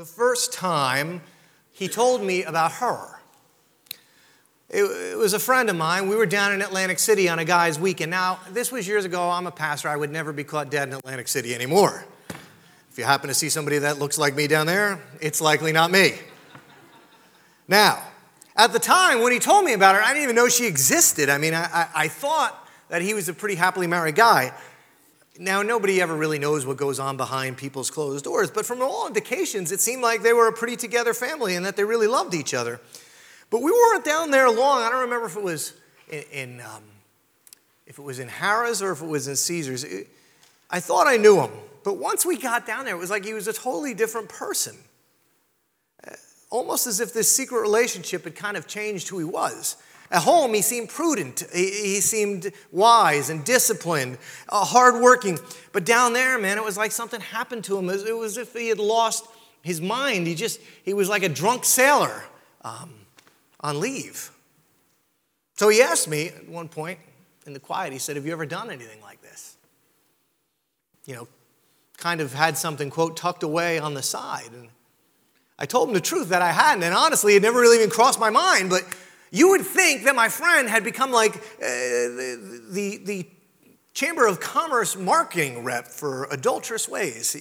the first time he told me about her. It, was a friend of mine. We were down in Atlantic City on a guy's weekend. Now, this was years ago. I'm a pastor. I would never be caught dead in Atlantic City anymore. If you happen to see somebody that looks like me down there, it's likely not me. Now, at the time when he told me about her, I didn't even know she existed. I mean, I, I, I thought that he was a pretty happily married guy. Now, nobody ever really knows what goes on behind people's closed doors, but from all indications, it seemed like they were a pretty together family and that they really loved each other. But we weren't down there long. I don't remember if it was in, in um, if it was in Harrah's or if it was in Caesars. It, I thought I knew him, but once we got down there, it was like he was a totally different person almost as if this secret relationship had kind of changed who he was. At home, he seemed prudent. He, seemed wise and disciplined, uh, hardworking. But down there, man, it was like something happened to him. It was, it was as if he had lost his mind. He just, he was like a drunk sailor um, on leave. So he asked me at one point in the quiet, he said, Have you ever done anything like this? You know, kind of had something, quote, tucked away on the side. And I told him the truth that I hadn't, and honestly, it never really even crossed my mind. But you would think that my friend had become like uh, the, the, the, Chamber of Commerce marketing rep for adulterous ways. He,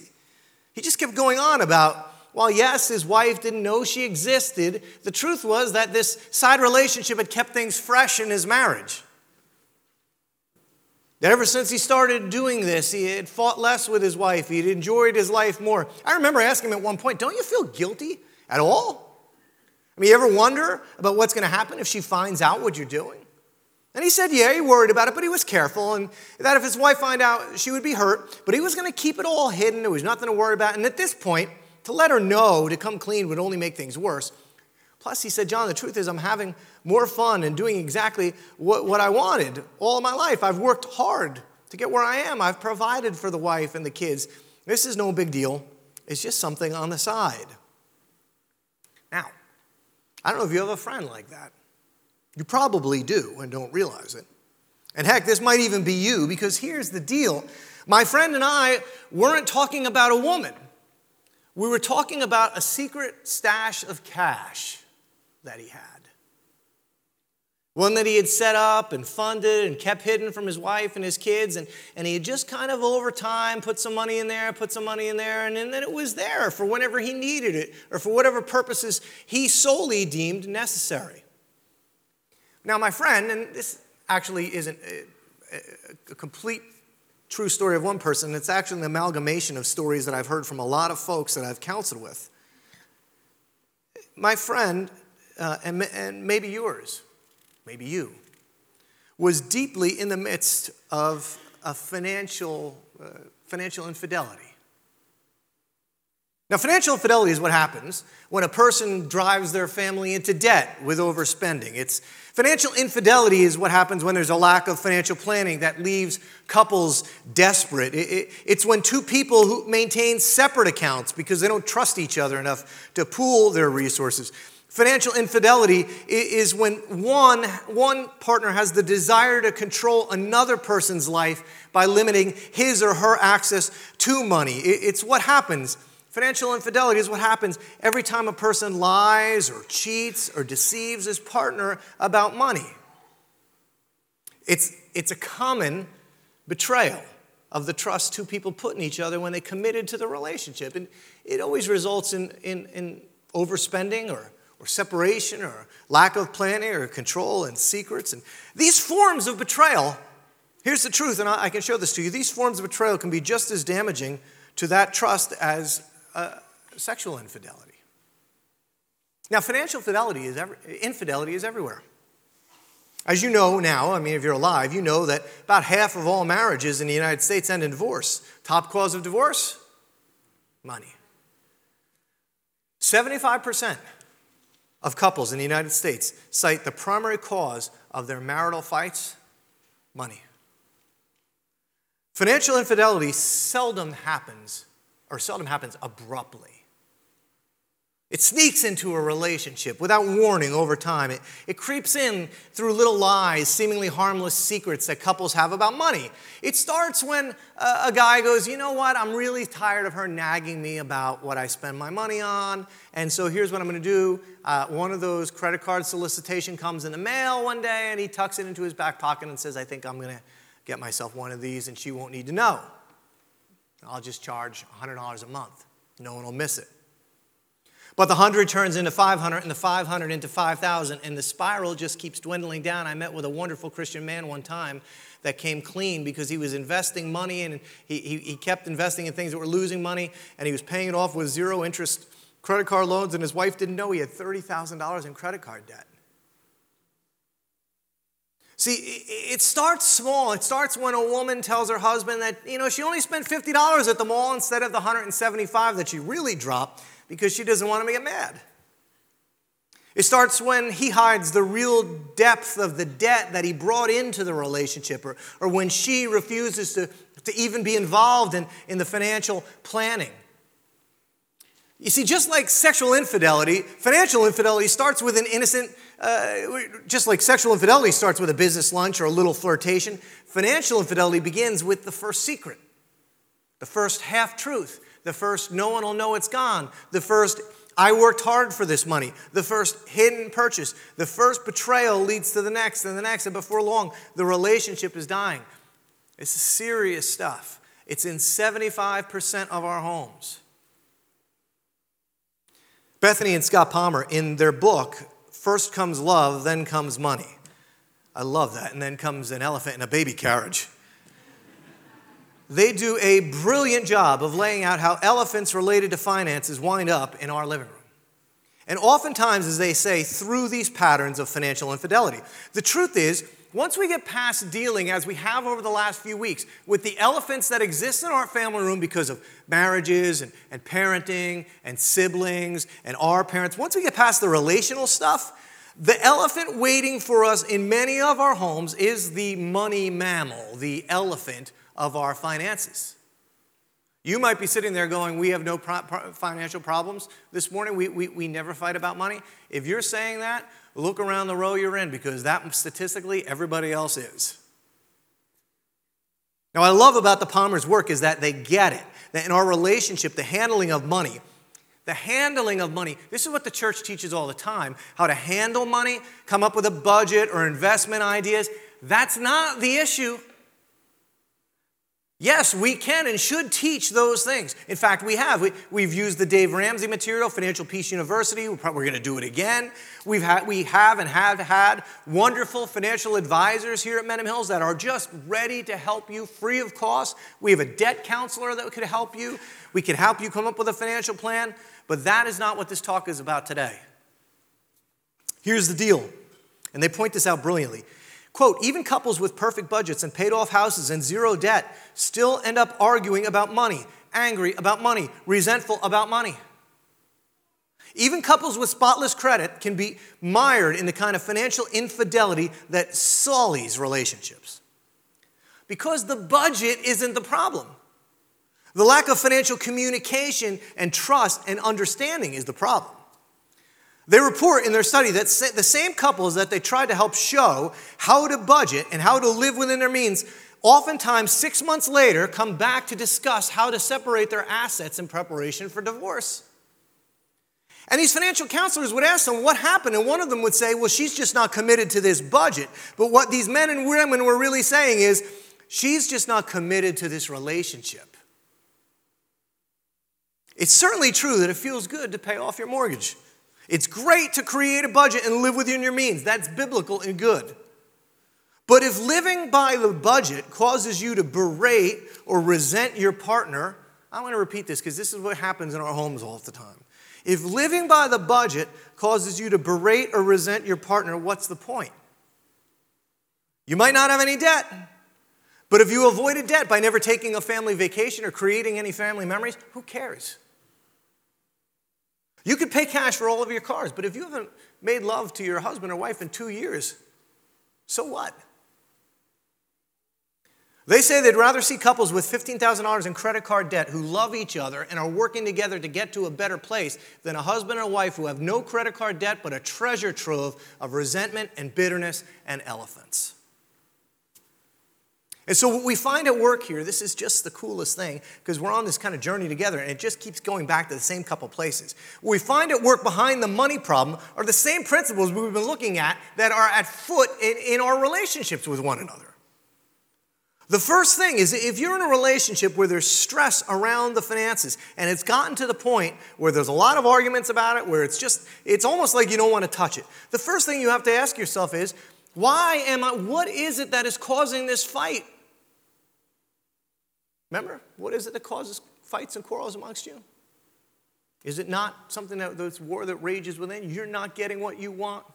he just kept going on about, well, yes, his wife didn't know she existed. The truth was that this side relationship had kept things fresh in his marriage. That ever since he started doing this, he had fought less with his wife. He'd enjoyed his life more. I remember asking him at one point, Don't you feel guilty at all? I mean, you ever wonder about what's going to happen if she finds out what you're doing? And he said, Yeah, he worried about it, but he was careful. And that if his wife found out, she would be hurt. But he was going to keep it all hidden. There was nothing to worry about. And at this point, to let her know to come clean would only make things worse. Plus, he said, John, the truth is, I'm having more fun and doing exactly what, what I wanted all my life. I've worked hard to get where I am. I've provided for the wife and the kids. This is no big deal, it's just something on the side. Now, I don't know if you have a friend like that. You probably do and don't realize it. And heck, this might even be you because here's the deal my friend and I weren't talking about a woman, we were talking about a secret stash of cash that he had. One that he had set up and funded and kept hidden from his wife and his kids. And, and he had just kind of over time put some money in there, put some money in there, and then it was there for whenever he needed it or for whatever purposes he solely deemed necessary. Now, my friend, and this actually isn't a, a complete true story of one person, it's actually an amalgamation of stories that I've heard from a lot of folks that I've counseled with. My friend uh, and, and maybe yours, maybe you, was deeply in the midst of a financial, uh, financial infidelity. Now, financial infidelity is what happens when a person drives their family into debt with overspending. It's financial infidelity is what happens when there's a lack of financial planning that leaves couples desperate. It, it, it's when two people who maintain separate accounts because they don't trust each other enough to pool their resources. Financial infidelity is when one, one partner has the desire to control another person's life by limiting his or her access to money. It's what happens. Financial infidelity is what happens every time a person lies or cheats or deceives his partner about money. It's, it's a common betrayal of the trust two people put in each other when they committed to the relationship. And it always results in, in, in overspending or or separation or lack of planning or control and secrets. And these forms of betrayal, here's the truth, and I can show this to you. These forms of betrayal can be just as damaging to that trust as uh, sexual infidelity. Now, financial fidelity is every, infidelity is everywhere. As you know now, I mean, if you're alive, you know that about half of all marriages in the United States end in divorce. Top cause of divorce? Money. 75% of couples in the United States cite the primary cause of their marital fights money. Financial infidelity seldom happens, or seldom happens abruptly. It sneaks into a relationship without warning over time. It, it creeps in through little lies, seemingly harmless secrets that couples have about money. It starts when a, a, guy goes, You know what? I'm really tired of her nagging me about what I spend my money on. And so here's what I'm going to do. Uh, one of those credit card solicitation comes in the mail one day, and he tucks it into his back pocket and says, I think I'm going to get myself one of these, and she won't need to know. I'll just charge $100 a month. No one will miss it. But the 100 turns into 500 and the 500 into 5,000 and the spiral just keeps dwindling down. I met with a wonderful Christian man one time that came clean because he was investing money and he, he, he kept investing in things that were losing money and he was paying it off with zero interest credit card loans and his wife didn't know he had $30,000 in credit card debt. See, it starts small. It starts when a woman tells her husband that, you know, she only spent $50 at the mall instead of the 175 that she really dropped because she doesn't want him to get mad. It starts when he hides the real depth of the debt that he brought into the relationship, or, or when she refuses to, to even be involved in, in the financial planning. You see, just like sexual infidelity, financial infidelity starts with an innocent, uh, just like sexual infidelity starts with a business lunch or a little flirtation, financial infidelity begins with the first secret, the first half truth, the first, no one will know it's gone. The first, I worked hard for this money. The first hidden purchase. The first betrayal leads to the next and the next. And before long, the relationship is dying. It's serious stuff. It's in 75% of our homes. Bethany and Scott Palmer, in their book, First Comes Love, Then Comes Money. I love that. And then comes an elephant in a baby carriage they do a brilliant job of laying out how elephants related to finances wind up in our living room. And oftentimes, as they say, through these patterns of financial infidelity. The truth is, once we get past dealing, as we have over the last few weeks, with the elephants that exist in our family room because of marriages and, and parenting and siblings and our parents, once we get past the relational stuff, the elephant waiting for us in many of our homes is the money mammal, the elephant of our finances. You might be sitting there going, We have no pro- pro- financial problems this morning. We, we, we never fight about money. If you're saying that, look around the row you're in because that statistically, everybody else is. Now, I love about the Palmer's work is that they get it. That in our relationship, the handling of money, the handling of money, this is what the church teaches all the time how to handle money, come up with a budget or investment ideas. That's not the issue. Yes, we can and should teach those things. In fact, we have. We, have used the Dave Ramsey material, Financial Peace University. We're, probably, going to do it again. We've had, we have and have had wonderful financial advisors here at Mendham Hills that are just ready to help you free of cost. We have a debt counselor that could help you. We can help you come up with a financial plan. But that is not what this talk is about today. Here's the deal, and they point this out brilliantly. Quote, even couples with perfect budgets and paid off houses and zero debt still end up arguing about money, angry about money, resentful about money. Even couples with spotless credit can be mired in the kind of financial infidelity that sullies relationships. Because the budget isn't the problem. The lack of financial communication and trust and understanding is the problem. They report in their study that the same couples that they tried to help show how to budget and how to live within their means, oftentimes six months later, come back to discuss how to separate their assets in preparation for divorce. And these financial counselors would ask them what happened, and one of them would say, Well, she's just not committed to this budget. But what these men and women were really saying is, She's just not committed to this relationship. It's certainly true that it feels good to pay off your mortgage. It's great to create a budget and live within your means. That's biblical and good. But if living by the budget causes you to berate or resent your partner, I want to repeat this because this is what happens in our homes all the time. If living by the budget causes you to berate or resent your partner, what's the point? You might not have any debt, but if you avoided debt by never taking a family vacation or creating any family memories, who cares? You could pay cash for all of your cars, but if you haven't made love to your husband or wife in two years, so what? They say they'd rather see couples with $15,000 in credit card debt who love each other and are working together to get to a better place than a husband and wife who have no credit card debt but a treasure trove of resentment and bitterness and elephants. And so, what we find at work here, this is just the coolest thing because we're on this kind of journey together and it just keeps going back to the same couple places. What we find at work behind the money problem are the same principles we've been looking at that are at foot in, in our relationships with one another. The first thing is if you're in a relationship where there's stress around the finances and it's gotten to the point where there's a lot of arguments about it, where it's just, it's almost like you don't want to touch it. The first thing you have to ask yourself is, why am I, what is it that is causing this fight? Remember, what is it that causes fights and quarrels amongst you? Is it not something that this war that rages within? You're not getting what you want.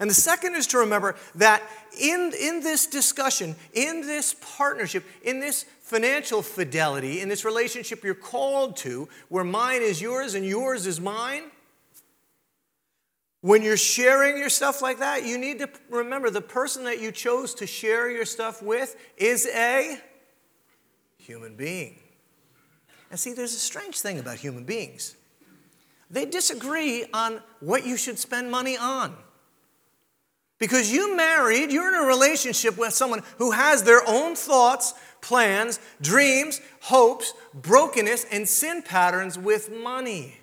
And the second is to remember that in, in this discussion, in this partnership, in this financial fidelity, in this relationship you're called to, where mine is yours and yours is mine, when you're sharing your stuff like that, you need to remember the person that you chose to share your stuff with is a human being. And see, there's a strange thing about human beings. They disagree on what you should spend money on. Because you married, you're in a relationship with someone who has their own thoughts, plans, dreams, hopes, brokenness, and sin patterns with money.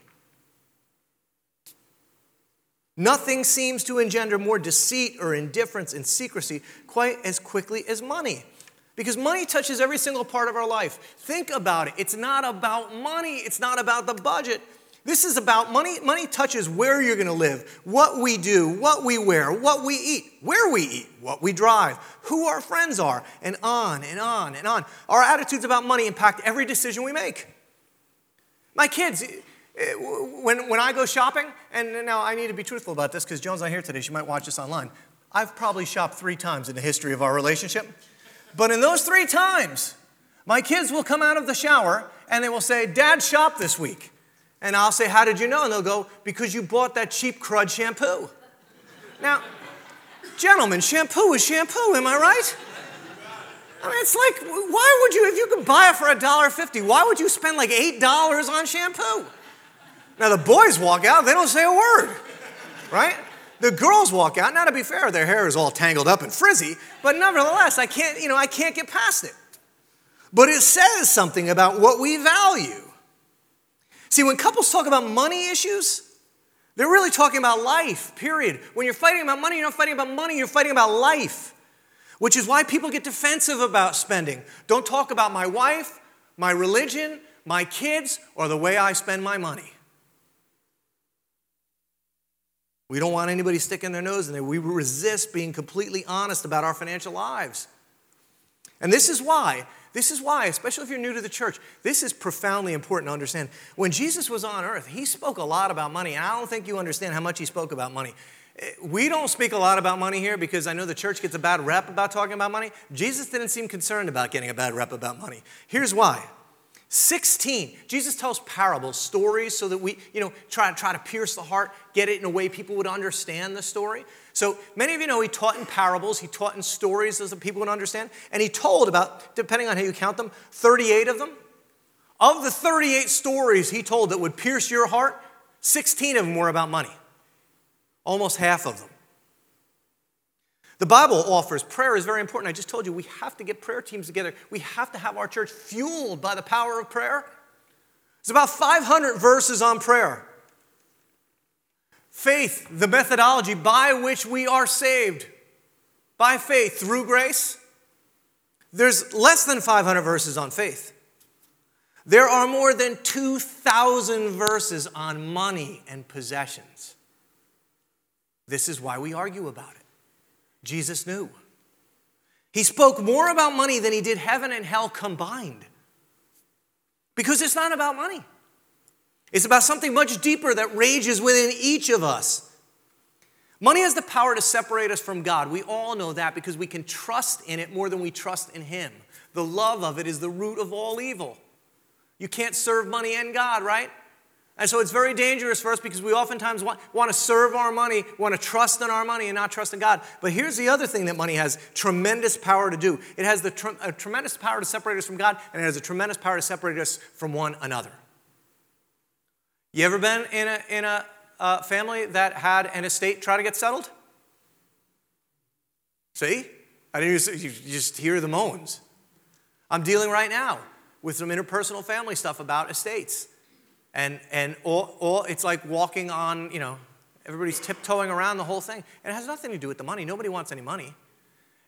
Nothing seems to engender more deceit or indifference and secrecy quite as quickly as money. Because money touches every single part of our life. Think about it. It's not about money, it's not about the budget, this is about money. Money touches where you're going to live, what we do, what we wear, what we eat, where we eat, what we drive, who our friends are, and on and on and on. Our attitudes about money impact every decision we make. My kids, eh, when, when I go shopping, and now I need to be truthful about this because Joan's not here today, she might watch this online. I've probably shopped three times in the history of our relationship. But in those three times, my kids will come out of the shower and they will say, Dad shopped this week. And I'll say, How did you know? And they'll go, Because you bought that cheap crud shampoo. Now, gentlemen, shampoo is shampoo, am I right? I mean, it's like, why would you, if you could buy it for $1.50, why would you spend like $8 on shampoo? Now, the boys walk out, they don't say a word, right? The girls walk out. Now, to be fair, their hair is all tangled up and frizzy, but nevertheless, I can't, you know, I can't get past it. But it says something about what we value. See, when couples talk about money issues, they're really talking about life, period. When you're fighting about money, you're not fighting about money, you're fighting about life, which is why people get defensive about spending. Don't talk about my wife, my religion, my kids, or the way I spend my money. We don't want anybody sticking their nose in there. We resist being completely honest about our financial lives. And this is why this is why, especially if you're new to the church, this is profoundly important to understand. When Jesus was on earth, he spoke a lot about money, and I don't think you understand how much he spoke about money. Eh, we don't speak a lot about money here because I know the church gets a bad rep about talking about money. Jesus didn't seem concerned about getting a bad rep about money. Here's why 16. Jesus tells parables, stories, so that we, you know, try, to try to pierce the heart, get it in a way people would understand the story. So many of you know he taught in parables, he taught in stories so that people would understand, and he told about, depending on how you count them, 38 of them. Of the 38 stories he told that would pierce your heart, 16 of them were about money. Almost half of them. The Bible offers prayer is very important. I just told you we have to get prayer teams together. We have to have our church fueled by the power of prayer. It's about 500 verses on prayer. Faith, the methodology by which we are saved. By faith through grace. There's less than 500 verses on faith. There are more than 2,000 verses on money and possessions. This is why we argue about it. Jesus knew. He spoke more about money than he did heaven and hell combined. Because it's not about money, it's about something much deeper that rages within each of us. Money has the power to separate us from God. We all know that because we can trust in it more than we trust in Him. The love of it is the root of all evil. You can't serve money and God, right? And so it's very dangerous for us because we oftentimes want, want to serve our money, want to trust in our money and not trust in God. But here's the other thing that money has tremendous power to do it has the tr- a tremendous power to separate us from God, and it has a tremendous power to separate us from one another. You ever been in a, in a uh, family that had an estate try to get settled? See? I didn't even, you just hear the moans. I'm dealing right now with some interpersonal family stuff about estates. And, and all, all, it's like walking on, you know, everybody's tiptoeing around the whole thing. It has nothing to do with the money. Nobody wants any money.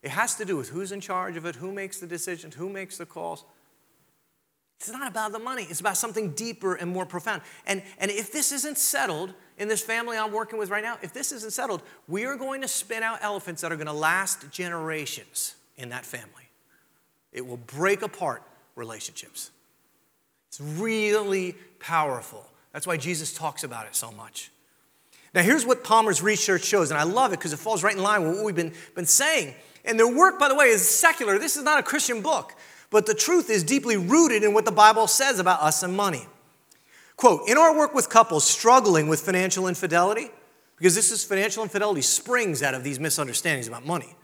It has to do with who's in charge of it, who makes the decisions, who makes the calls. It's not about the money, it's about something deeper and more profound. And, and if this isn't settled in this family I'm working with right now, if this isn't settled, we are going to spin out elephants that are going to last generations in that family. It will break apart relationships. It's really powerful. That's why Jesus talks about it so much. Now, here's what Palmer's research shows, and I love it because it falls right in line with what we've been, been saying. And their work, by the way, is secular. This is not a Christian book but the truth is deeply rooted in what the Bible says about us and money. Quote In our work with couples struggling with financial infidelity, because this is financial infidelity springs out of these misunderstandings about money,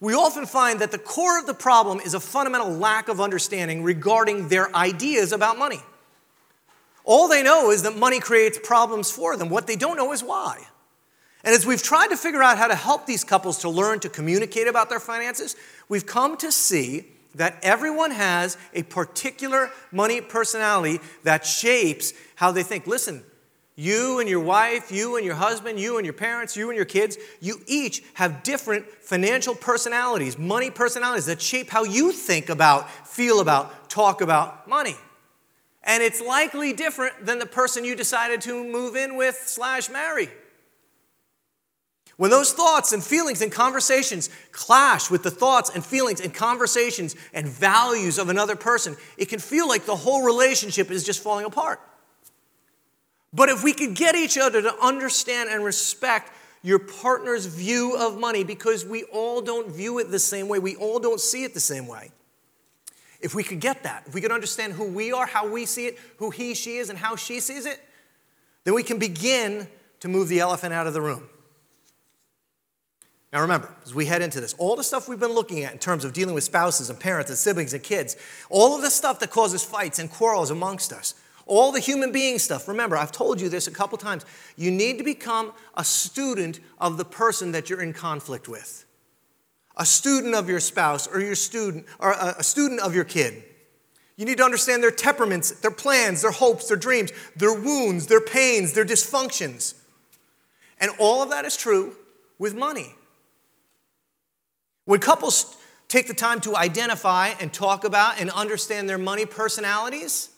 we often find that the core of the problem is a fundamental lack of understanding regarding their ideas about money. All they know is that money creates problems for them. What they don't know is why. And as we've tried to figure out how to help these couples to learn to communicate about their finances, we've come to see that everyone has a particular money personality that shapes how they think. Listen, you and your wife, you and your husband, you and your parents, you and your kids, you each have different financial personalities, money personalities that shape how you think about, feel about, talk about money. And it's likely different than the person you decided to move in with slash marry. When those thoughts and feelings and conversations clash with the thoughts and feelings and conversations and values of another person, it can feel like the whole relationship is just falling apart. But if we could get each other to understand and respect your partner's view of money, because we all don't view it the same way, we all don't see it the same way. If we could get that, if we could understand who we are, how we see it, who he, she is, and how she sees it, then we can begin to move the elephant out of the room. Now remember, as we head into this, all the stuff we've been looking at in terms of dealing with spouses and parents and siblings and kids, all of the stuff that causes fights and quarrels amongst us, all the human being stuff. Remember, I've told you this a couple times. You need to become a student of the person that you're in conflict with. A student of your spouse or your student or a student of your kid. You need to understand their temperaments, their plans, their hopes, their dreams, their wounds, their pains, their dysfunctions. And all of that is true with money. When couples take the time to identify and talk about and understand their money personalities,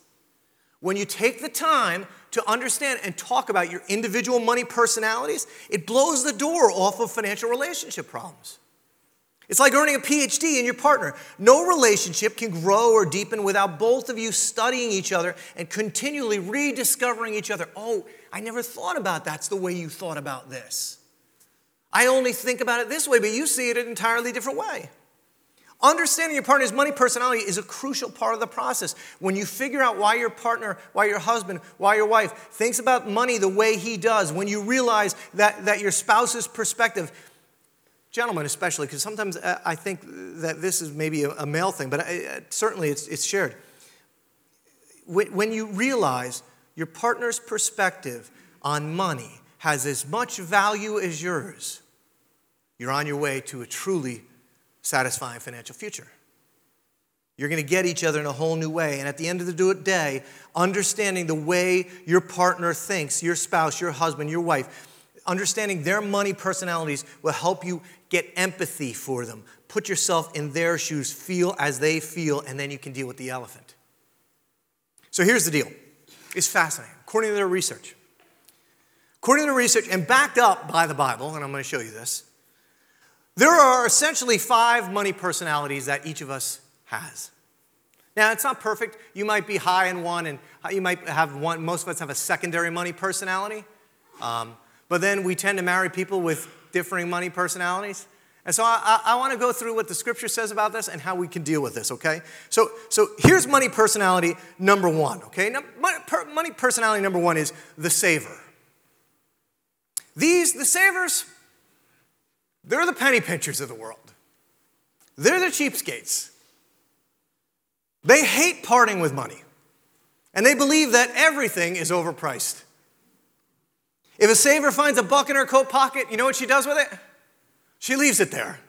when you take the time to understand and talk about your individual money personalities, it blows the door off of financial relationship problems. It's like earning a PhD in your partner. No relationship can grow or deepen without both of you studying each other and continually rediscovering each other. Oh, I never thought about that's the way you thought about this. I only think about it this way, but you see it an entirely different way. Understanding your partner's money personality is a crucial part of the process. When you figure out why your partner, why your husband, why your wife thinks about money the way he does, when you realize that, that your spouse's perspective, gentlemen especially, because sometimes uh, I think that this is maybe a, male thing, but I, certainly it's, it's shared. When you realize your partner's perspective on money has as much value as yours, you're on your way to a truly satisfying financial future. You're going to get each other in a whole new way. And at the end of the day, understanding the way your partner thinks, your spouse, your husband, your wife, understanding their money personalities will help you get empathy for them. Put yourself in their shoes, feel as they feel, and then you can deal with the elephant. So here's the deal it's fascinating. According to their research, According to research and backed up by the Bible, and I'm going to show you this, there are essentially five money personalities that each of us has. Now, it's not perfect. You might be high in one, and you might have one, most of us have a secondary money personality. Um, but then we tend to marry people with differing money personalities. And so I, I, I want to go through what the scripture says about this and how we can deal with this, okay? So, so here's money personality number one, okay? now money personality number one is the saver. These, the savers, they're the penny pinchers of the world. They're the cheapskates. They hate parting with money, and they believe that everything is overpriced. If a saver finds a buck in her coat pocket, you know what she does with it? She leaves it there.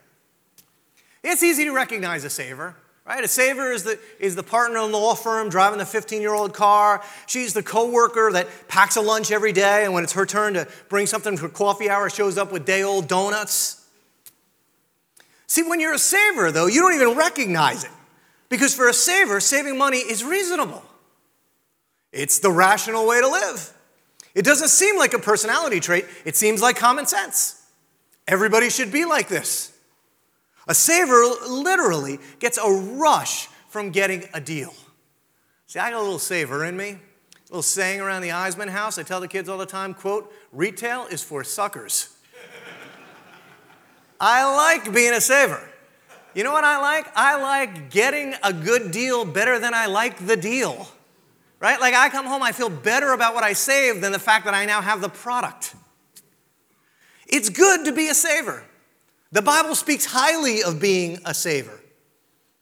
It's easy to recognize a saver, right? A saver is the, is the partner in the law firm driving the 15 year old car. She's the coworker that packs a lunch every day, and when it's her turn to bring something for coffee hour, she shows up with day old donuts. See, when you're a saver, though, you don't even recognize it. Because for a saver, saving money is reasonable. It's the rational way to live. It doesn't seem like a personality trait, it seems like common sense. Everybody should be like this. A saver literally gets a rush from getting a deal. See, I got a little saver in me. A little saying around the Eisman house. I tell the kids all the time, quote, retail is for suckers. I like being a saver. You know what I like? I like getting a good deal better than I like the deal. Right? Like I come home, I feel better about what I saved than the fact that I now have the product. It's good to be a saver. The Bible speaks highly of being a saver.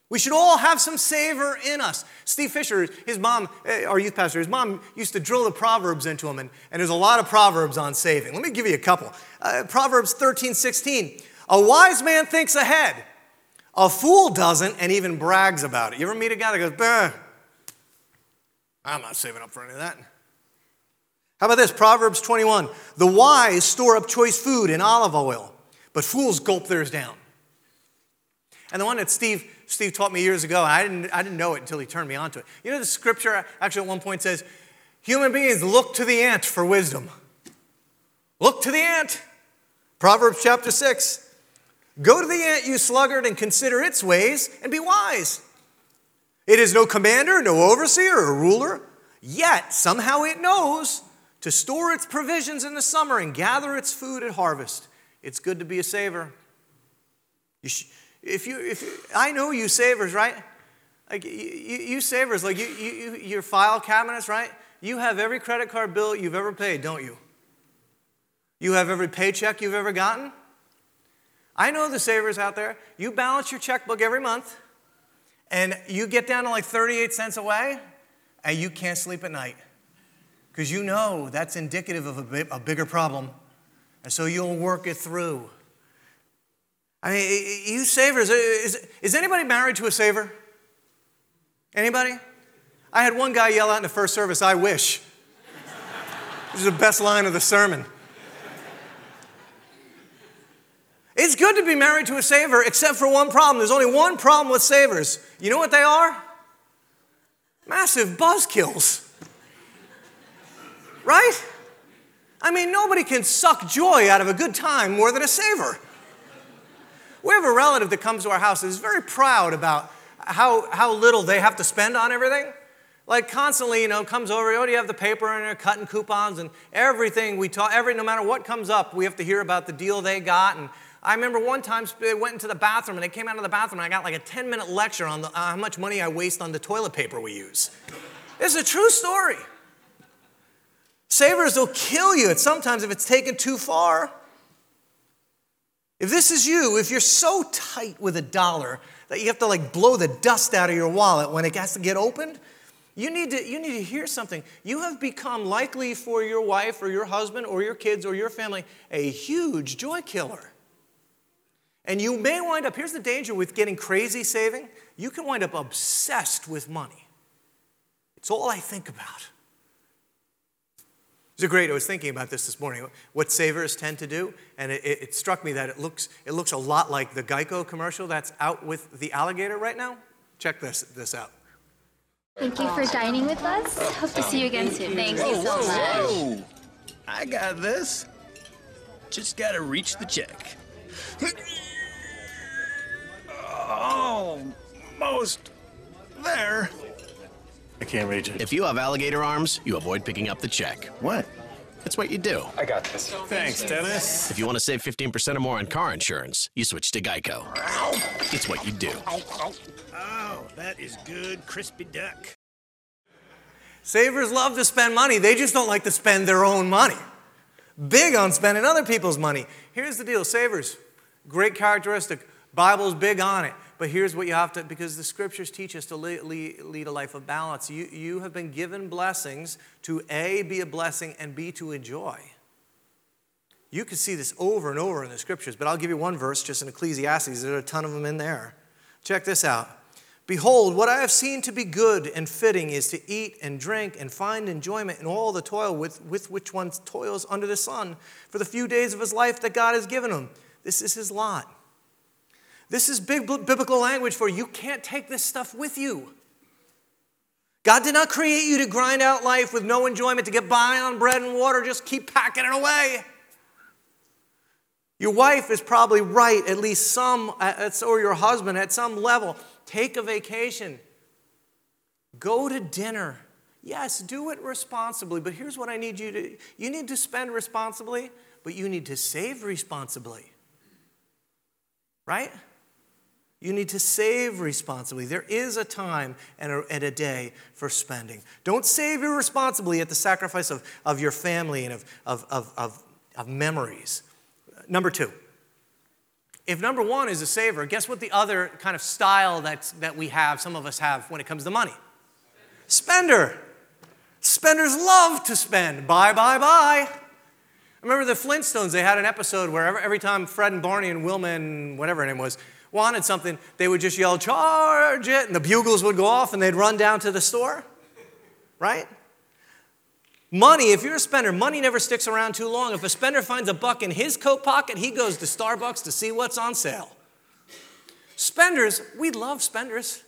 We should all have some saver in us. Steve Fisher, his mom, eh, our youth pastor, his mom used to drill the Proverbs into him, and, and there's a lot of Proverbs on saving. Let me give you a couple. Uh, Proverbs 13, 16. A wise man thinks ahead, a fool doesn't and even brags about it. You ever meet a guy that goes, bah, I'm not saving up for any of that. How about this? Proverbs 21. The wise store up choice food and olive oil, but fools gulp theirs down. And the one that Steve, Steve taught me years ago, I didn't, I didn't know it until he turned me on to it. You know, the scripture actually at one point says, Human beings look to the ant for wisdom. Look to the ant. Proverbs chapter 6. Go to the ant, you sluggard, and consider its ways and be wise. It is no commander, no overseer, or ruler, yet somehow it knows to store its provisions in the summer and gather its food at harvest. It's good to be a saver. You sh- if you, if I know you savers, right? Like you, you savers, like you, you, your file cabinets, right? You have every credit card bill you've ever paid, don't you? You have every paycheck you've ever gotten. I know the savers out there. You balance your checkbook every month, and you get down to like 38 cents away, and you can't sleep at night because you know that's indicative of a, a bigger problem. And so you'll work it through. I mean, you savers, is, is anybody married to a saver? Anybody? I had one guy yell out in the first service, I wish. this is the best line of the sermon. It's good to be married to a saver, except for one problem. There's only one problem with savers. You know what they are? Massive buzzkills right? I mean, nobody can suck joy out of a good time more than a saver. We have a relative that comes to our house is very proud about how, how little they have to spend on everything. Like constantly, you know, comes over, oh, do you have the paper and they're cutting coupons and everything we talk, every, no matter what comes up, we have to hear about the deal they got. And I remember one time they went into the bathroom and they came out of the bathroom and I got like a 10 minute lecture on the, uh, how much money I waste on the toilet paper we use. It's a true story. Savers will kill you sometimes if it's taken too far. If this is you, if you're so tight with a dollar that you have to like blow the dust out of your wallet when it has to get opened, you need to, you need to hear something. You have become likely for your wife or your husband or your kids or your family a huge joy killer. And you may wind up, here's the danger with getting crazy saving you can wind up obsessed with money. It's all I think about. It's a great, I was thinking about this this morning, what savers tend to do, and it, it, struck me that it looks, it looks a lot like the Geico commercial that's out with the alligator right now. Check this, this out. Thank you for dining with us. Hope to see you again soon. Thank you so much. Whoa. I got this. Just gotta reach the check. Almost there. I can't reach it. If you have alligator arms, you avoid picking up the check. What? It's what you do. I got this. Thanks, Dennis. If you want to save 15% or more on car insurance, you switch to Geico. It's what you do. Oh, that is good crispy duck. Savers love to spend money, they just don't like to spend their own money. Big on spending other people's money. Here's the deal savers, great characteristic. Bible's big on it. But here's what you have to, because the scriptures teach us to lead, lead, a life of balance. You, you have been given blessings to A, be a blessing, and B, to enjoy. You can see this over and over in the scriptures, but I'll give you one verse just in Ecclesiastes. There are a ton of them in there. Check this out. Behold, what I have seen to be good and fitting is to eat and drink and find enjoyment in all the toil with, with which one toils under the sun for the few days of his life that God has given him. This is his lot. This is big biblical language for you can't take this stuff with you. God did not create you to grind out life with no enjoyment, to get by on bread and water, just keep packing it away. Your wife is probably right, at least some, or your husband at some level. Take a vacation. Go to dinner. Yes, do it responsibly, but here's what I need you to you need to spend responsibly, but you need to save responsibly. Right? You need to save responsibly. There is a time and a, and a, day for spending. Don't save irresponsibly at the sacrifice of, of your family and of, of, of, of, of memories. Number two, if number one is a saver, guess what the other kind of style that's, that we have, some of us have when it comes to money? Spender. Spenders love to spend. Buy, buy, buy. Remember the Flintstones, they had an episode where every, every time Fred and Barney and Wilma and whatever her name was, wanted something, they would just yell, charge it, and the bugles would go off and they'd run down to the store, right? Money, if you're a spender, money never sticks around too long. If a spender finds a buck in his coat pocket, he goes to Starbucks to see what's on sale. Spenders, we love spenders.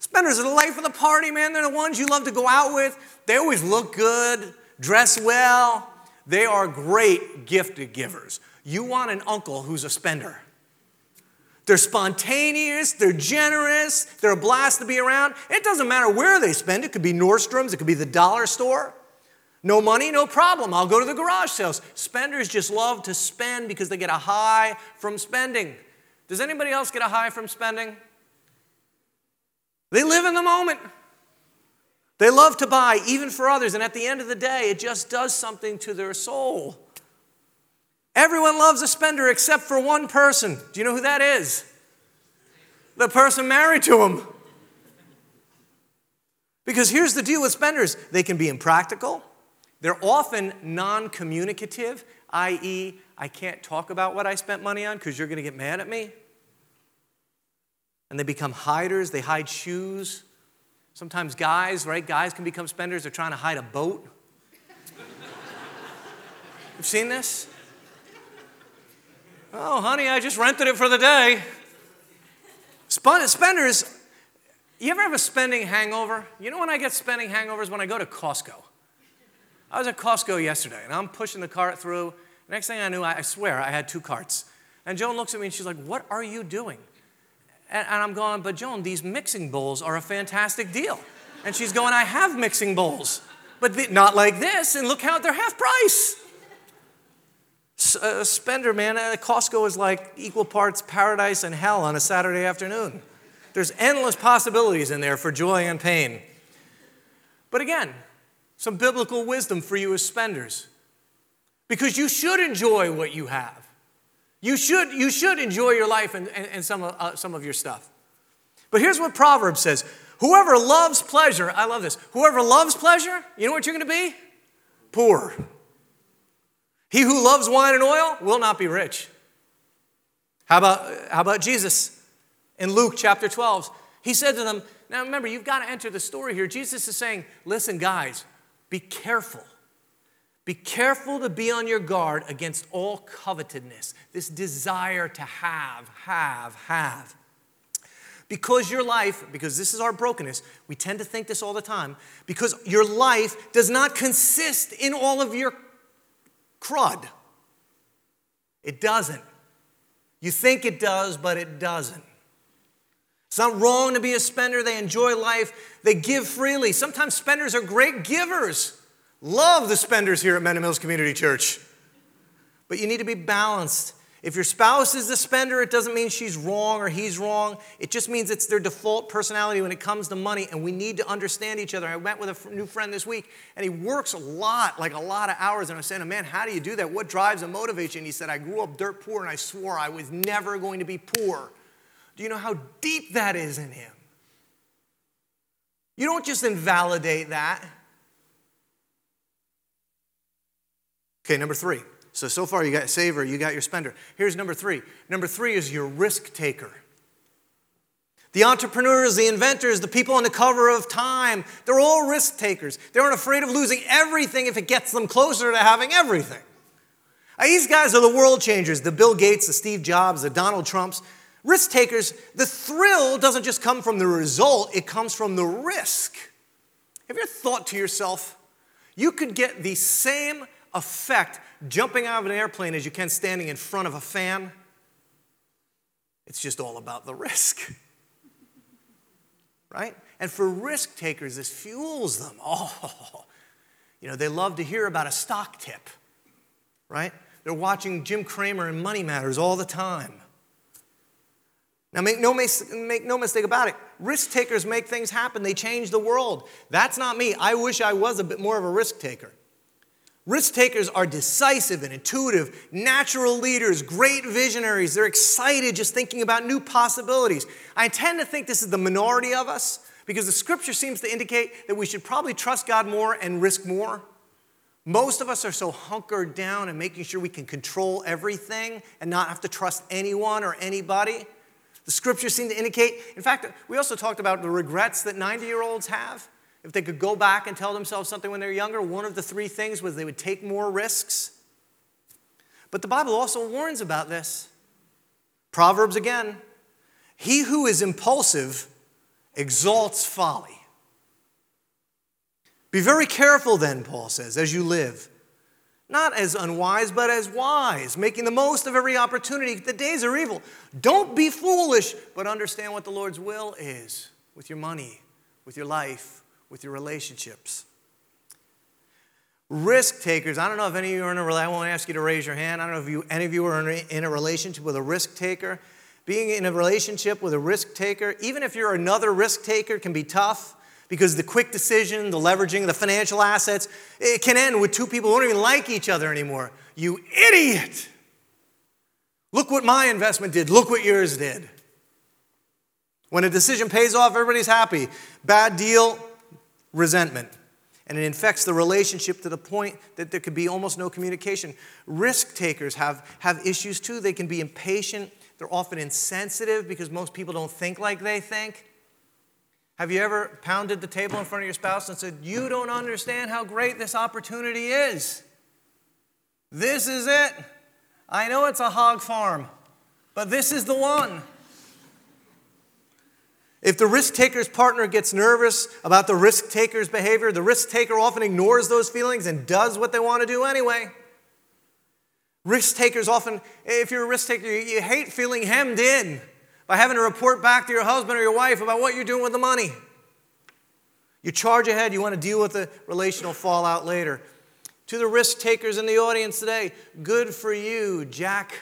Spenders are the life of the party, man. They're the ones you love to go out with. They always look good, dress well. They are great gift givers. You want an uncle who's a spender. They're spontaneous, they're generous, they're a blast to be around. It doesn't matter where they spend, it could be Nordstrom's, it could be the dollar store. No money, no problem. I'll go to the garage sales. Spenders just love to spend because they get a high from spending. Does anybody else get a high from spending? They live in the moment. They love to buy, even for others, and at the end of the day, it just does something to their soul. Everyone loves a spender except for one person. Do you know who that is? The person married to him. Because here's the deal with spenders they can be impractical, they're often non communicative, i.e., I can't talk about what I spent money on because you're going to get mad at me. And they become hiders, they hide shoes. Sometimes guys, right? Guys can become spenders, they're trying to hide a boat. You've seen this? Oh, honey, I just rented it for the day. Spenders, you ever have a spending hangover? You know when I get spending hangovers? When I go to Costco. I was at Costco yesterday and I'm pushing the cart through. Next thing I knew, I swear, I had two carts. And Joan looks at me and she's like, What are you doing? And, and I'm going, But Joan, these mixing bowls are a fantastic deal. And she's going, I have mixing bowls, but the, not like this. And look how they're half price a spender, man, at Costco is like equal parts paradise and hell on a Saturday afternoon. There's endless possibilities in there for joy and pain. But again, some biblical wisdom for you as spenders. Because you should enjoy what you have. You should, you should enjoy your life and, and, and some, of, uh, some of your stuff. But here's what Proverbs says Whoever loves pleasure, I love this. Whoever loves pleasure, you know what you're going to be? Poor. He who loves wine and oil will not be rich. How about, how about Jesus in Luke chapter 12? He said to them, Now remember, you've got to enter the story here. Jesus is saying, Listen, guys, be careful. Be careful to be on your guard against all covetousness, this desire to have, have, have. Because your life, because this is our brokenness, we tend to think this all the time, because your life does not consist in all of your crud. It doesn't. You think it does, but it doesn't. It's not wrong to be a spender. They enjoy life, they give freely. Sometimes spenders are great givers. Love the spenders here at Mendham Hills Community Church. But you need to be balanced. If your spouse is the spender, it doesn't mean she's wrong or he's wrong. It just means it's their default personality when it comes to money, and we need to understand each other. I met with a new friend this week, and he works a lot, like a lot of hours. And I was saying, man, how do you do that? What drives and motivates you? And he said, I grew up dirt poor, and I swore I was never going to be poor. Do you know how deep that is in him? You don't just invalidate that. Okay, number three. So, so far you got saver, you got your spender. Here's number three. Number three is your risk taker. The entrepreneurs, the inventors, the people on the cover of Time, they're all risk takers. They aren't afraid of losing everything if it gets them closer to having everything. These guys are the world changers the Bill Gates, the Steve Jobs, the Donald Trumps. Risk takers, the thrill doesn't just come from the result, it comes from the risk. Have you ever thought to yourself, you could get the same effect jumping out of an airplane as you can standing in front of a fan. It's just all about the risk. Right? And for risk takers, this fuels them. Oh, you know, they love to hear about a stock tip, right? They're watching Jim Cramer and Money Matters all the time. Now, make no, make no mistake about it. Risk takers make things happen. They change the world. That's not me. I wish I was a bit more of a risk taker. Risk takers are decisive and intuitive, natural leaders, great visionaries. They're excited just thinking about new possibilities. I tend to think this is the minority of us because the scripture seems to indicate that we should probably trust God more and risk more. Most of us are so hunkered down and making sure we can control everything and not have to trust anyone or anybody. The scriptures seem to indicate, in fact, we also talked about the regrets that 90 year olds have. If they could go back and tell themselves something when they're younger, one of the three things was they would take more risks. But the Bible also warns about this. Proverbs again He who is impulsive exalts folly. Be very careful then, Paul says, as you live. Not as unwise, but as wise, making the most of every opportunity. The days are evil. Don't be foolish, but understand what the Lord's will is with your money, with your life, with your relationships. Risk takers, I don't know if any of you are in a I won't ask you to raise your hand. I don't know if you, any of you are in a relationship with a risk taker. Being in a relationship with a risk taker, even if you're another risk taker, can be tough because the quick decision, the leveraging, the financial assets, it can end with two people who don't even like each other anymore. You idiot! Look what my investment did. Look what yours did. When a decision pays off, everybody's happy. Bad deal, resentment. And it infects the relationship to the point that there could be almost no communication. Risk takers have, have issues too. They can be impatient. They're often insensitive because most people don't think like they think. Have you ever pounded the table in front of your spouse and said, You don't understand how great this opportunity is? This is it. I know it's a hog farm, but this is the one. If the risk taker's partner gets nervous about the risk taker's behavior, the risk taker often ignores those feelings and does what they want to do anyway. Risk takers often, if you're a risk taker, you hate feeling hemmed in by having to report back to your husband or your wife about what you're doing with the money. You charge ahead, you want to deal with the relational fallout later. To the risk takers in the audience today, good for you, Jack.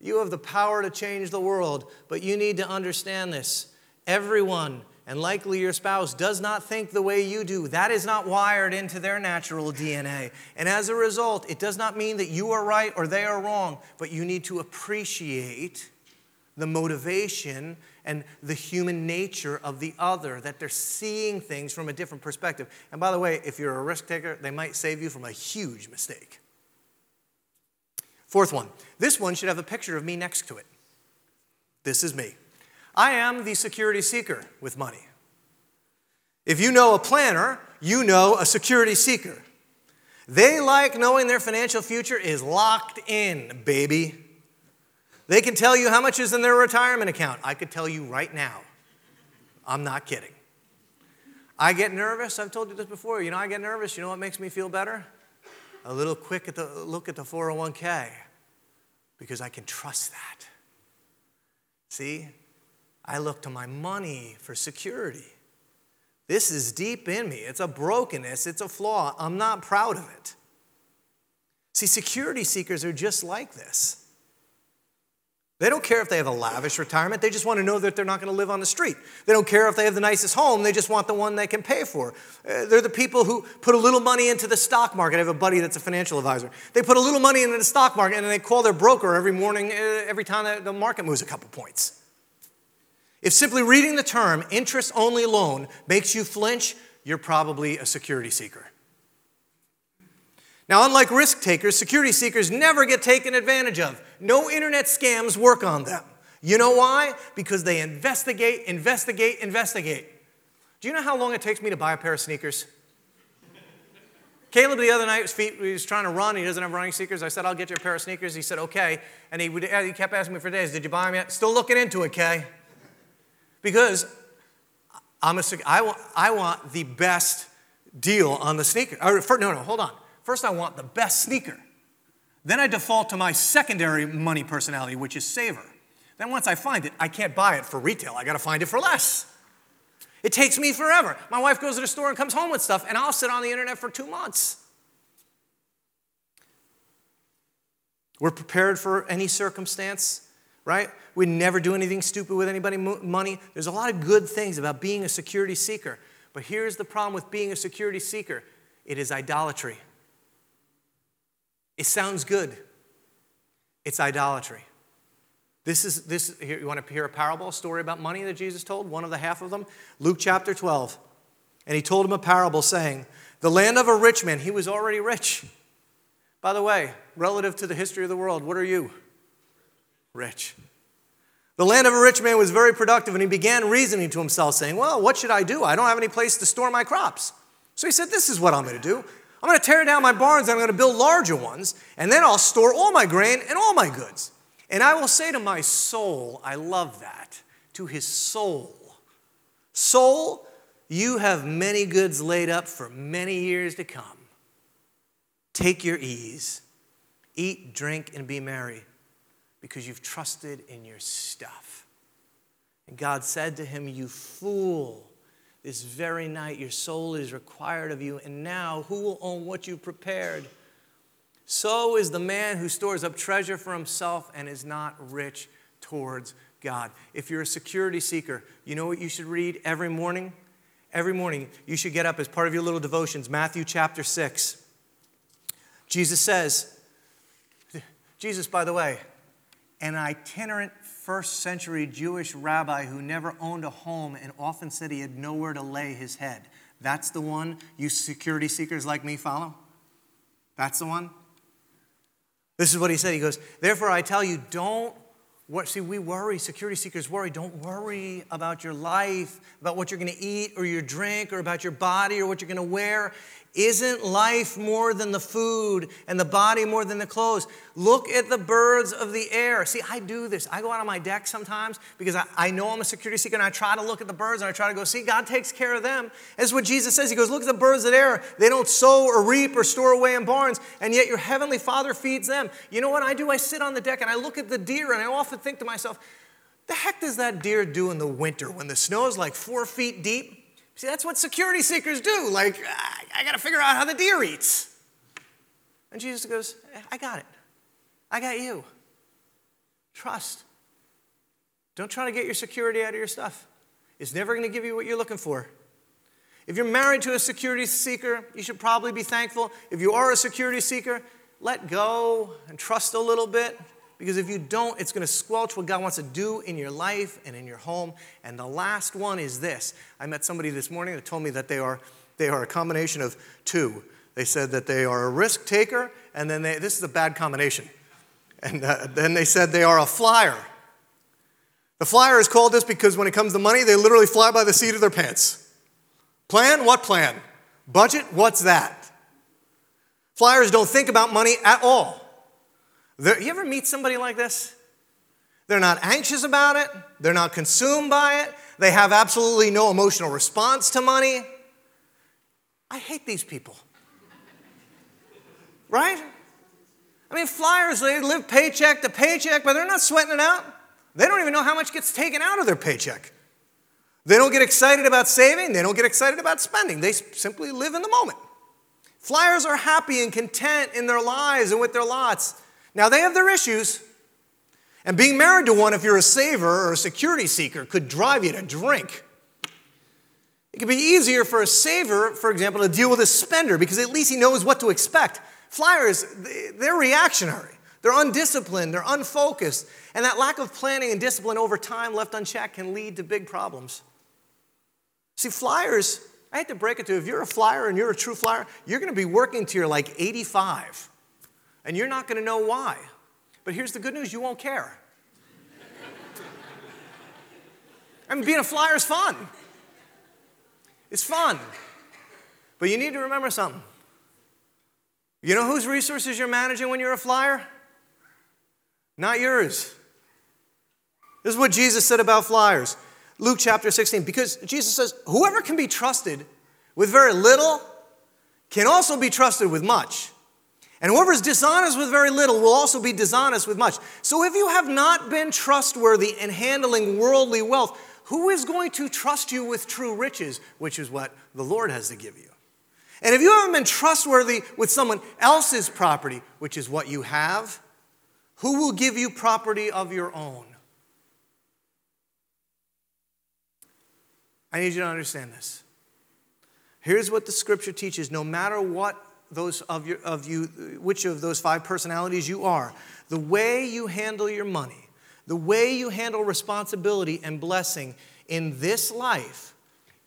You have the power to change the world, but you need to understand this. Everyone, and likely your spouse, does not think the way you do. That is not wired into their natural DNA. And as a result, it does not mean that you are right or they are wrong, but you need to appreciate the motivation and the human nature of the other, that they're seeing things from a different perspective. And by the way, if you're a risk taker, they might save you from a huge mistake. Fourth one this one should have a picture of me next to it. This is me. I am the security seeker with money. If you know a planner, you know a security seeker. They like knowing their financial future is locked in, baby. They can tell you how much is in their retirement account. I could tell you right now. I'm not kidding. I get nervous. I've told you this before. You know, I get nervous. You know what makes me feel better? A little quick at the look at the 401k because I can trust that. See, I look to my money for security. This is deep in me. It's a brokenness, it's a flaw. I'm not proud of it. See, security seekers are just like this. They don't care if they have a lavish retirement. They just want to know that they're not going to live on the street. They don't care if they have the nicest home. They just want the one they can pay for. Uh, they're the people who put a little money into the stock market. I have a buddy that's a financial advisor. They put a little money into the stock market and they call their broker every morning, uh, every time the market moves a couple points. If simply reading the term interest only loan makes you flinch, you're probably a security seeker. Now, unlike risk takers, security seekers never get taken advantage of. No internet scams work on them. You know why? Because they investigate, investigate, investigate. Do you know how long it takes me to buy a pair of sneakers? Caleb the other night, his feet, he was trying to run. He doesn't have running sneakers. I said, I'll get you a pair of sneakers. He said, okay. And he, would, he kept asking me for days, did you buy them yet? Still looking into it, Kay. Because I'm a, I, want, I want the best deal on the sneaker. Or for, no, no, hold on. First, I want the best sneaker. Then I default to my secondary money personality, which is saver. Then once I find it, I can't buy it for retail. I got to find it for less. It takes me forever. My wife goes to the store and comes home with stuff, and I'll sit on the internet for two months. We're prepared for any circumstance, right? We never do anything stupid with anybody money. There's a lot of good things about being a security seeker. But here's the problem with being a security seeker it is idolatry. It sounds good. It's idolatry. This is this. Here, you want to hear a parable, a story about money that Jesus told? One of the half of them, Luke chapter 12. And he told him a parable saying, The land of a rich man, he was already rich. By the way, relative to the history of the world, what are you? Rich. The land of a rich man was very productive, and he began reasoning to himself, saying, Well, what should I do? I don't have any place to store my crops. So he said, This is what I'm going to do. I'm going to tear down my barns and I'm going to build larger ones, and then I'll store all my grain and all my goods. And I will say to my soul, I love that, to his soul, Soul, you have many goods laid up for many years to come. Take your ease, eat, drink, and be merry, because you've trusted in your stuff. And God said to him, You fool. This very night, your soul is required of you, and now who will own what you've prepared? So is the man who stores up treasure for himself and is not rich towards God. If you're a security seeker, you know what you should read every morning? Every morning, you should get up as part of your little devotions, Matthew chapter 6. Jesus says, Jesus, by the way, an itinerant first century Jewish rabbi who never owned a home and often said he had nowhere to lay his head. That's the one you security seekers like me follow? That's the one? This is what he said. He goes, Therefore, I tell you, don't See, we worry, security seekers worry. Don't worry about your life, about what you're going to eat or your drink or about your body or what you're going to wear. Isn't life more than the food and the body more than the clothes? Look at the birds of the air. See, I do this. I go out on my deck sometimes because I, I know I'm a security seeker and I try to look at the birds and I try to go, see, God takes care of them. That's what Jesus says. He goes, Look at the birds of the air. They don't sow or reap or store away in barns, and yet your heavenly Father feeds them. You know what I do? I sit on the deck and I look at the deer and I often think to myself, the heck does that deer do in the winter when the snow is like four feet deep? See, that's what security seekers do. Like, I got to figure out how the deer eats. And Jesus goes, I got it. I got you. Trust. Don't try to get your security out of your stuff. It's never going to give you what you're looking for. If you're married to a security seeker, you should probably be thankful. If you are a security seeker, let go and trust a little bit. Because if you don't, it's going to squelch what God wants to do in your life and in your home. And the last one is this. I met somebody this morning that told me that they are, they are a combination of two. They said that they are a risk taker, and then they, this is a bad combination. And uh, then they said they are a flyer. The flyer is called this because when it comes to money, they literally fly by the seat of their pants. Plan? What plan? Budget? What's that? Flyers don't think about money at all. They're, you ever meet somebody like this? They're not anxious about it, they're not consumed by it, they have absolutely no emotional response to money. I hate these people. Right? I mean, flyers, they live paycheck to paycheck, but they're not sweating it out. They don't even know how much gets taken out of their paycheck. They don't get excited about saving, they don't get excited about spending. They simply live in the moment. Flyers are happy and content in their lives and with their lots. Now, they have their issues. And being married to one, if you're a saver or a security seeker, could drive you to drink. It could be easier for a saver, for example, to deal with a spender because at least he knows what to expect. Flyers, they're reactionary. They're undisciplined, they're unfocused, and that lack of planning and discipline over time left unchecked can lead to big problems. See, flyers, I hate to break it to you, if you're a flyer and you're a true flyer, you're going to be working to your like 85, and you're not going to know why. But here's the good news you won't care. I mean, being a flyer is fun. It's fun. But you need to remember something. You know whose resources you're managing when you're a flyer? Not yours. This is what Jesus said about flyers. Luke chapter 16, because Jesus says, whoever can be trusted with very little can also be trusted with much. And whoever is dishonest with very little will also be dishonest with much. So if you have not been trustworthy in handling worldly wealth, who is going to trust you with true riches, which is what the Lord has to give you? And if you haven't been trustworthy with someone else's property, which is what you have, who will give you property of your own? I need you to understand this. Here's what the scripture teaches no matter what those of, your, of you, which of those five personalities you are, the way you handle your money, the way you handle responsibility and blessing in this life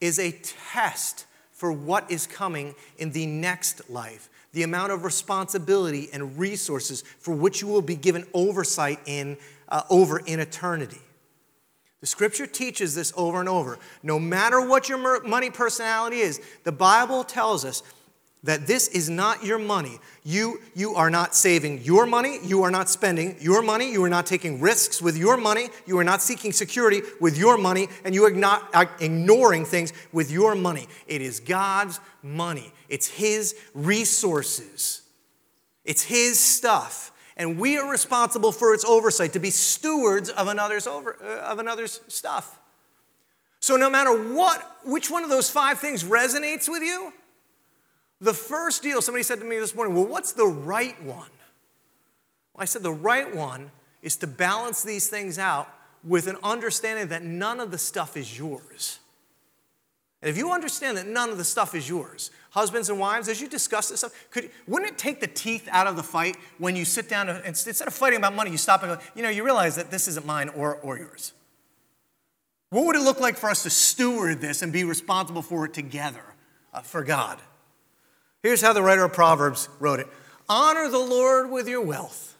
is a test for what is coming in the next life. The amount of responsibility and resources for which you will be given oversight in uh, over in eternity. The scripture teaches this over and over. No matter what your money personality is, the Bible tells us that this is not your money. You, you are not saving your money. You are not spending your money. You are not taking risks with your money. You are not seeking security with your money. And you are not ignoring things with your money. It is God's money, it's His resources, it's His stuff. And we are responsible for its oversight, to be stewards of another's, over, uh, of another's stuff. So, no matter what, which one of those five things resonates with you, the first deal, somebody said to me this morning, well, what's the right one? Well, I said the right one is to balance these things out with an understanding that none of the stuff is yours. And if you understand that none of the stuff is yours, husbands and wives, as you discuss this stuff, could, wouldn't it take the teeth out of the fight when you sit down and instead of fighting about money, you stop and go, you know, you realize that this isn't mine or, or yours? What would it look like for us to steward this and be responsible for it together uh, for God? Here's how the writer of Proverbs wrote it Honor the Lord with your wealth,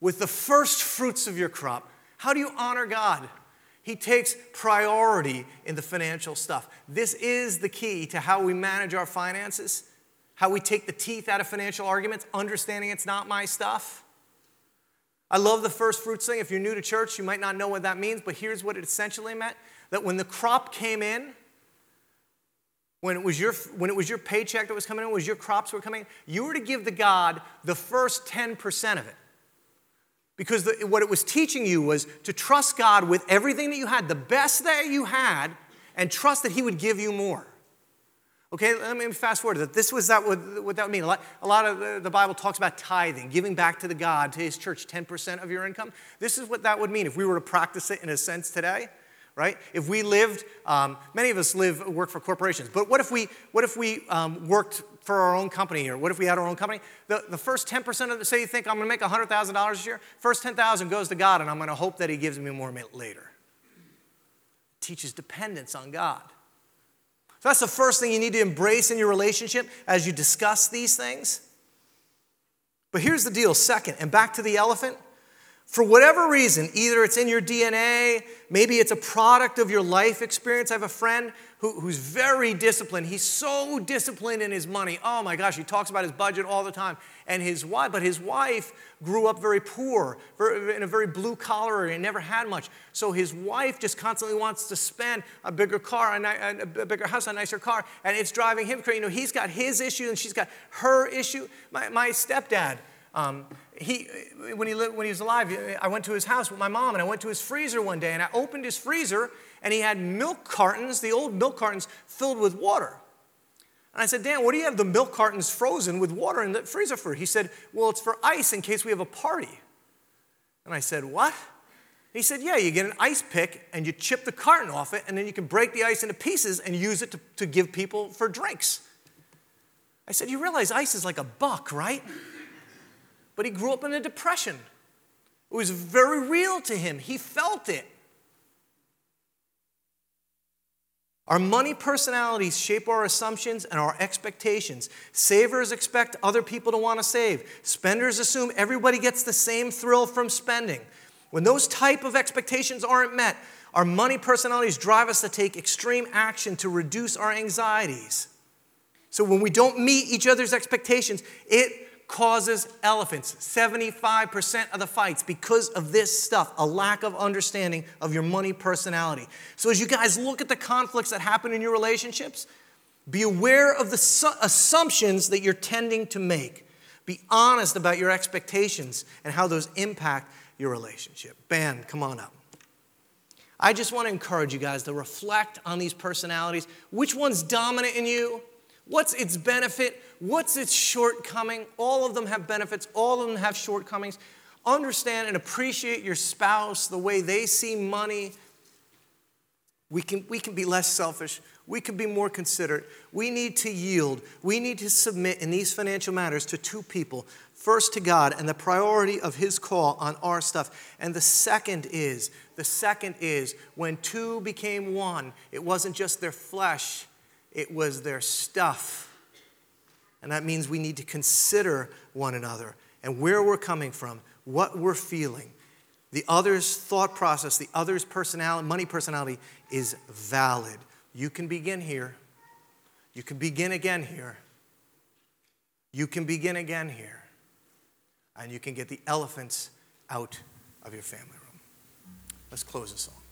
with the first fruits of your crop. How do you honor God? He takes priority in the financial stuff. This is the key to how we manage our finances, how we take the teeth out of financial arguments, understanding it's not my stuff. I love the first fruits thing. If you're new to church, you might not know what that means, but here's what it essentially meant that when the crop came in, when it was your when it was your paycheck that was coming in, was your crops were coming in, you were to give the God the first 10% of it. Because the, what it was teaching you was to trust God with everything that you had, the best that you had, and trust that He would give you more. Okay, let me fast forward. That this was that what, what that would mean. A lot, a lot of the, the, Bible talks about tithing, giving back to the God, to His church, 10% of your income. This is what that would mean if we were to practice it in a sense today right? If we lived, um, many of us live, work for corporations, but what if we, what if we um, worked for our own company or what if we had our own company? The, the first 10% of the, say you think I'm gonna make $100,000 this year, first 10,000 goes to God and I'm gonna hope that He gives me more later. Teaches dependence on God. So that's the first thing you need to embrace in your relationship as you discuss these things. But here's the deal second, and back to the elephant for whatever reason, either it's in your DNA, maybe it's a product of your life experience. I have a friend who, who's very disciplined. He's so disciplined in his money. Oh my gosh, he talks about his budget all the time. And his wife, but his wife grew up very poor, in a very blue collar and never had much. So his wife just constantly wants to spend a bigger car, a, bigger house, a nicer car, and it's driving him crazy. You know, he's got his issue and she's got her issue. My, my stepdad Um, he, when, he lived, when he was alive, I went to his house with my mom and I went to his freezer one day and I opened his freezer and he had milk cartons, the old milk cartons, filled with water. And I said, Dan, what do you have the milk cartons frozen with water in the freezer for? He said, Well, it's for ice in case we have a party. And I said, What? He said, Yeah, you get an ice pick and you chip the carton off it, and then you can break the ice into pieces and use it to, to give people for drinks. I said, You realize ice is like a buck, right? But he grew up in a depression. It was very real to him, he felt it. Our money personalities shape our assumptions and our expectations. Savers expect other people to want to save. Spenders assume everybody gets the same thrill from spending. When those type of expectations aren't met, our money personalities drive us to take extreme action to reduce our anxieties. So when we don't meet each other's expectations, it causes elephants. 75% of the fights because of this stuff, a lack of understanding of your money personality. So, as you guys look at the conflicts that happen in your relationships, be aware of the su- assumptions that you're tending to make. Be honest about your expectations and how those impact your relationship. Ben, come on up. I just want to encourage you guys to reflect on these personalities. Which one's dominant in you? What's its benefit? What's its shortcoming? All of them have benefits, all of them have shortcomings. Understand and appreciate your spouse, the way they see money. We can, we can be less selfish. We can be more considerate. We need to yield. We need to submit in these financial matters to two people first to God and the priority of His call on our stuff. And the second is, the second is when two became one, it wasn't just their flesh, it was their stuff. And that means we need to consider one another and where we're coming from, what we're feeling. The other's thought process, the other's personality, money personality is valid. You can begin here. You can begin again here. You can begin again here. And you can get the elephants out of your family room. Let's close this song.